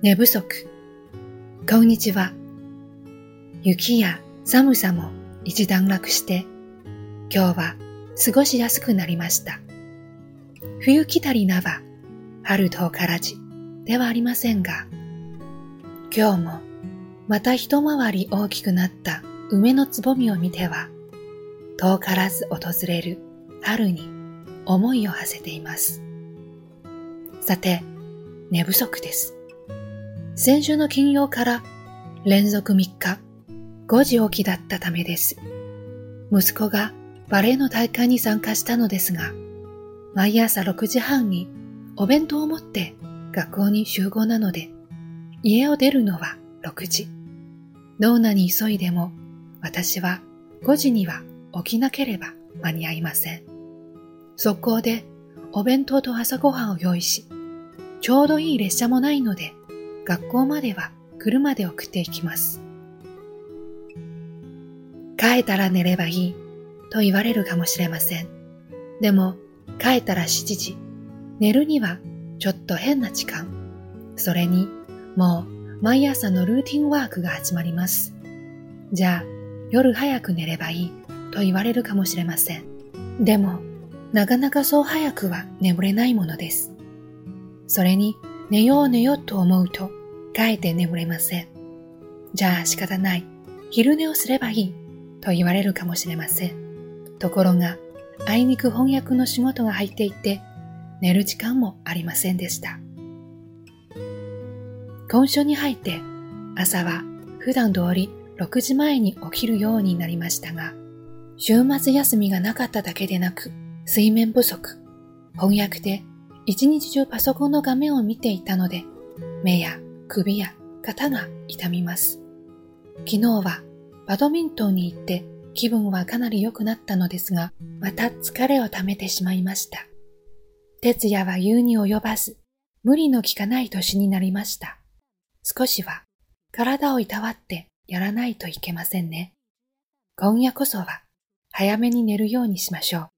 寝不足。こんにちは。雪や寒さも一段落して、今日は過ごしやすくなりました。冬来たりなば、春遠からじではありませんが、今日もまた一回り大きくなった梅のつぼみを見ては、遠からず訪れる春に思いを馳せています。さて、寝不足です。先週の金曜から連続3日5時起きだったためです。息子がバレエの大会に参加したのですが、毎朝6時半にお弁当を持って学校に集合なので、家を出るのは6時。どんなに急いでも私は5時には起きなければ間に合いません。速攻でお弁当と朝ごはんを用意し、ちょうどいい列車もないので、学校までは車で送っていきます。帰ったら寝ればいいと言われるかもしれません。でも、帰ったら7時、寝るにはちょっと変な時間。それに、もう毎朝のルーティンワークが始まります。じゃあ、夜早く寝ればいいと言われるかもしれません。でも、なかなかそう早くは眠れないものです。それに、寝よう寝ようと思うと、かえって眠れません。じゃあ仕方ない。昼寝をすればいい。と言われるかもしれません。ところが、あいにく翻訳の仕事が入っていて、寝る時間もありませんでした。今週に入って、朝は普段通り6時前に起きるようになりましたが、週末休みがなかっただけでなく、水面不足、翻訳で一日中パソコンの画面を見ていたので、目や首や肩が痛みます。昨日はバドミントンに行って気分はかなり良くなったのですが、また疲れを溜めてしまいました。徹夜は言うに及ばず、無理の効かない年になりました。少しは体をいたわってやらないといけませんね。今夜こそは早めに寝るようにしましょう。